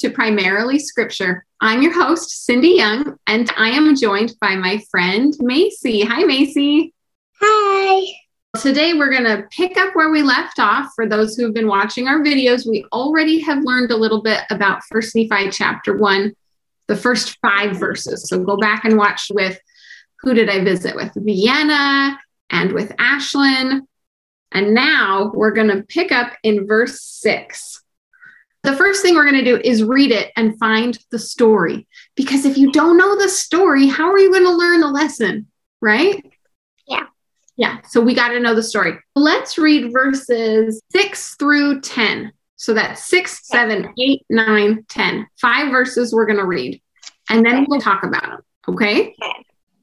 to Primarily Scripture. I'm your host, Cindy Young, and I am joined by my friend, Maycie. Hi, Maycie. Hi. Today, we're going to pick up where we left off. For those who have been watching our videos, we already have learned a little bit about First Nephi chapter 1, the first five verses. So go back and watch with who did I visit with? Vienna and with Ashlyn. And now we're going to pick up in verse 6. The first thing we're going to do is read it and find the story. Because if you don't know the story, how are you going to learn the lesson? Right? Yeah. Yeah. So we got to know the story. Let's read verses six through 10. So that's six, seven, eight, nine, 10. Five verses we're going to read. And then we'll talk about them. Okay. Okay.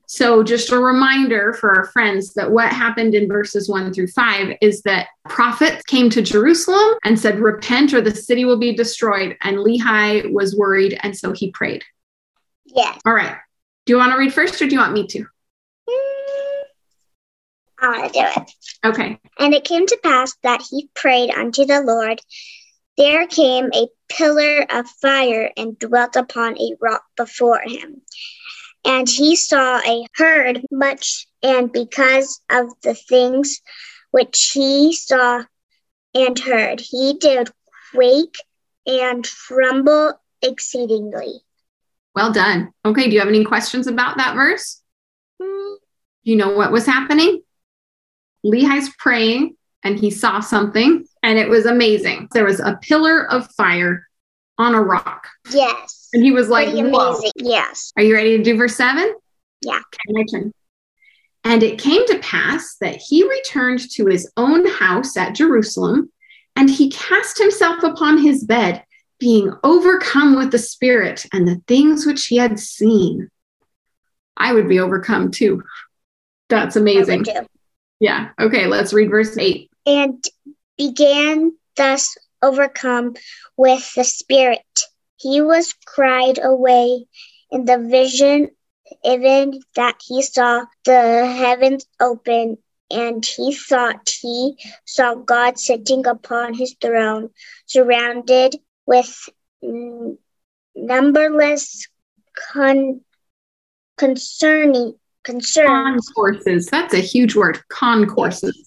So, just a reminder for our friends that what happened in verses one through five is that prophets came to Jerusalem and said, Repent or the city will be destroyed. And Lehi was worried. And so he prayed. Yes. All right. Do you want to read first or do you want me to? Mm, I want to do it. Okay. And it came to pass that he prayed unto the Lord. There came a pillar of fire and dwelt upon a rock before him. And he saw a herd much, and because of the things which he saw and heard, he did quake and tremble exceedingly. Well done. Okay. Do you have any questions about that verse? Hmm, you know what was happening? Lehi's praying and he saw something and it was amazing. There was a pillar of fire on a rock. Yes. And he was like, Pretty amazing. Yes. Are you ready to do verse seven? Yeah. Okay, my turn. And it came to pass that he returned to his own house at Jerusalem, and he cast himself upon his bed, being overcome with the Spirit and the things which he had seen. I would be overcome too. That's amazing. Yeah. Okay, let's read verse eight. and began thus overcome with the Spirit. He was cried away in the vision, even that he saw the heavens open, and he thought he saw God sitting upon his throne, surrounded with numberless con- concerning concerns. Concourses. That's a huge word. Concourses.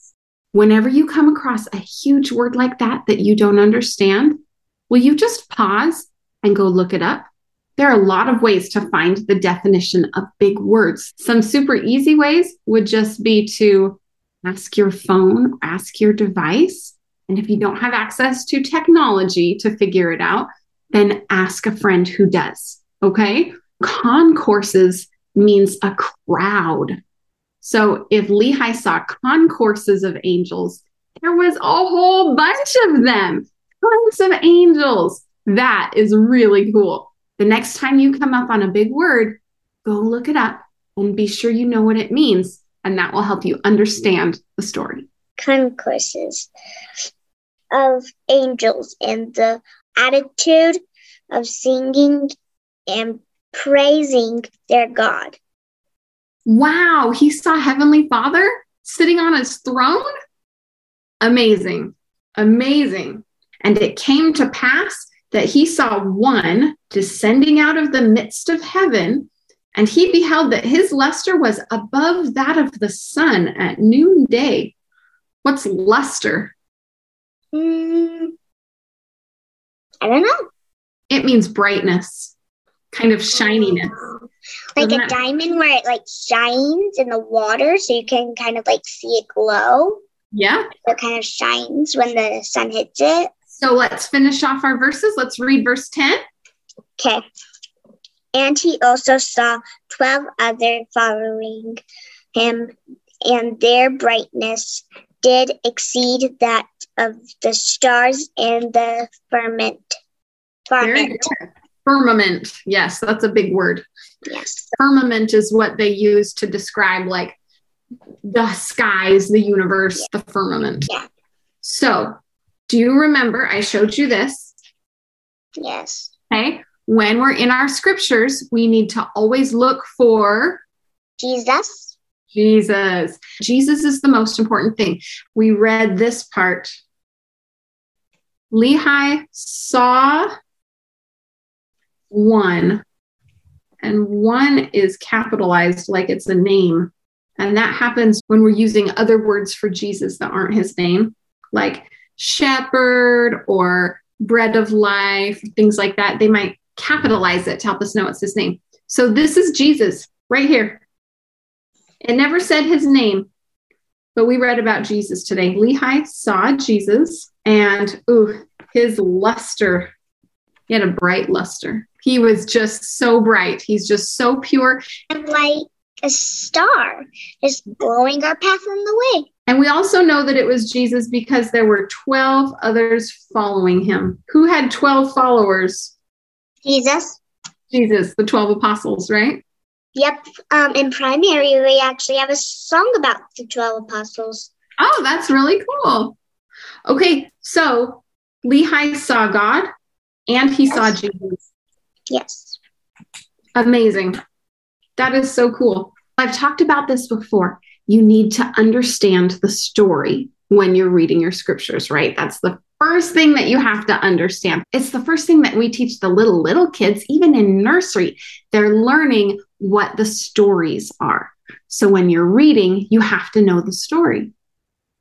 Whenever you come across a huge word like that that you don't understand, will you just pause and go look it up? There are a lot of ways to find the definition of big words. Some super easy ways would just be to ask your phone, ask your device. And if you don't have access to technology to figure it out, then ask a friend who does. Okay. Concourses means a crowd. So if Lehi saw concourses of angels, there was a whole bunch of them, tons of angels. That is really cool. The next time you come up on a big word, go look it up and be sure you know what it means. And that will help you understand the story. concourses of angels and the attitude of singing and praising their God. Wow, he saw Heavenly Father sitting on his throne? Amazing, amazing. And it came to pass that he saw one descending out of the midst of heaven, and he beheld that his luster was above that of the sun at noonday. What's luster? Hmm, I don't know. It means brightness, kind of shininess. Like Doesn't a it- diamond where it like shines in the water so you can kind of like see it glow. Yeah. It kind of shines when the sun hits it. So let's finish off our verses. Let's read verse 10. Okay. And he also saw 12 other following him, and their brightness did exceed that of the stars in the firmament. Firmament. Firmament. Yes, that's a big word. Yes. Firmament is what they use to describe like the skies, the universe, the firmament. Yeah. So, do you remember I showed you this? Yes. Okay. When we're in our scriptures, we need to always look for Jesus. Jesus. Jesus is the most important thing. We read this part. Lehi saw one. And one is capitalized like it's a name. And that happens when we're using other words for Jesus that aren't his name, like shepherd or bread of life, things like that. They might capitalize it to help us know it's his name. So this is Jesus right here. It never said his name, but we read about Jesus today. Lehi saw Jesus and ooh, his luster. He had a bright luster. He was just so bright. He's just so pure. And like a star, just blowing our path on the way. And we also know that it was Jesus because there were 12 others following him. Who had 12 followers? Jesus. Jesus, the 12 apostles, right? Yep. Um, in primary, we actually have a song about the 12 apostles. Oh, that's really cool. Okay, so Lehi saw God and he yes. saw Jesus. Yes. Amazing. That is so cool. I've talked about this before. You need to understand the story when you're reading your scriptures, right? That's the first thing that you have to understand. It's the first thing that we teach the little, little kids, even in nursery. They're learning what the stories are. So when you're reading, you have to know the story.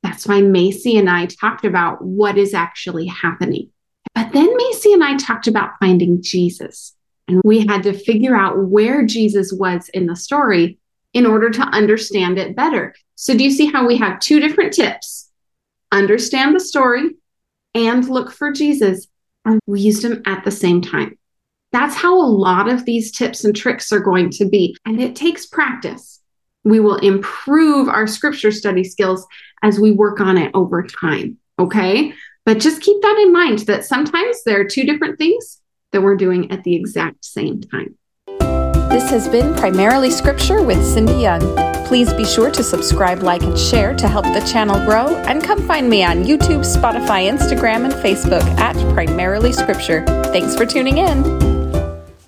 That's why Maycie and I talked about what is actually happening. But then Maycie and I talked about finding Jesus. And we had to figure out where Jesus was in the story in order to understand it better. So, do you see how we have two different tips? Understand the story and look for Jesus. And we used them at the same time. That's how a lot of these tips and tricks are going to be. And it takes practice. We will improve our scripture study skills as we work on it over time. Okay. But just keep that in mind that sometimes there are two different things that we're doing at the exact same time. This has been Primarily Scripture with Cindy Young. Please be sure to subscribe, like, and share to help the channel grow, and come find me on YouTube, Spotify, Instagram, and Facebook at Primarily Scripture. Thanks for tuning in.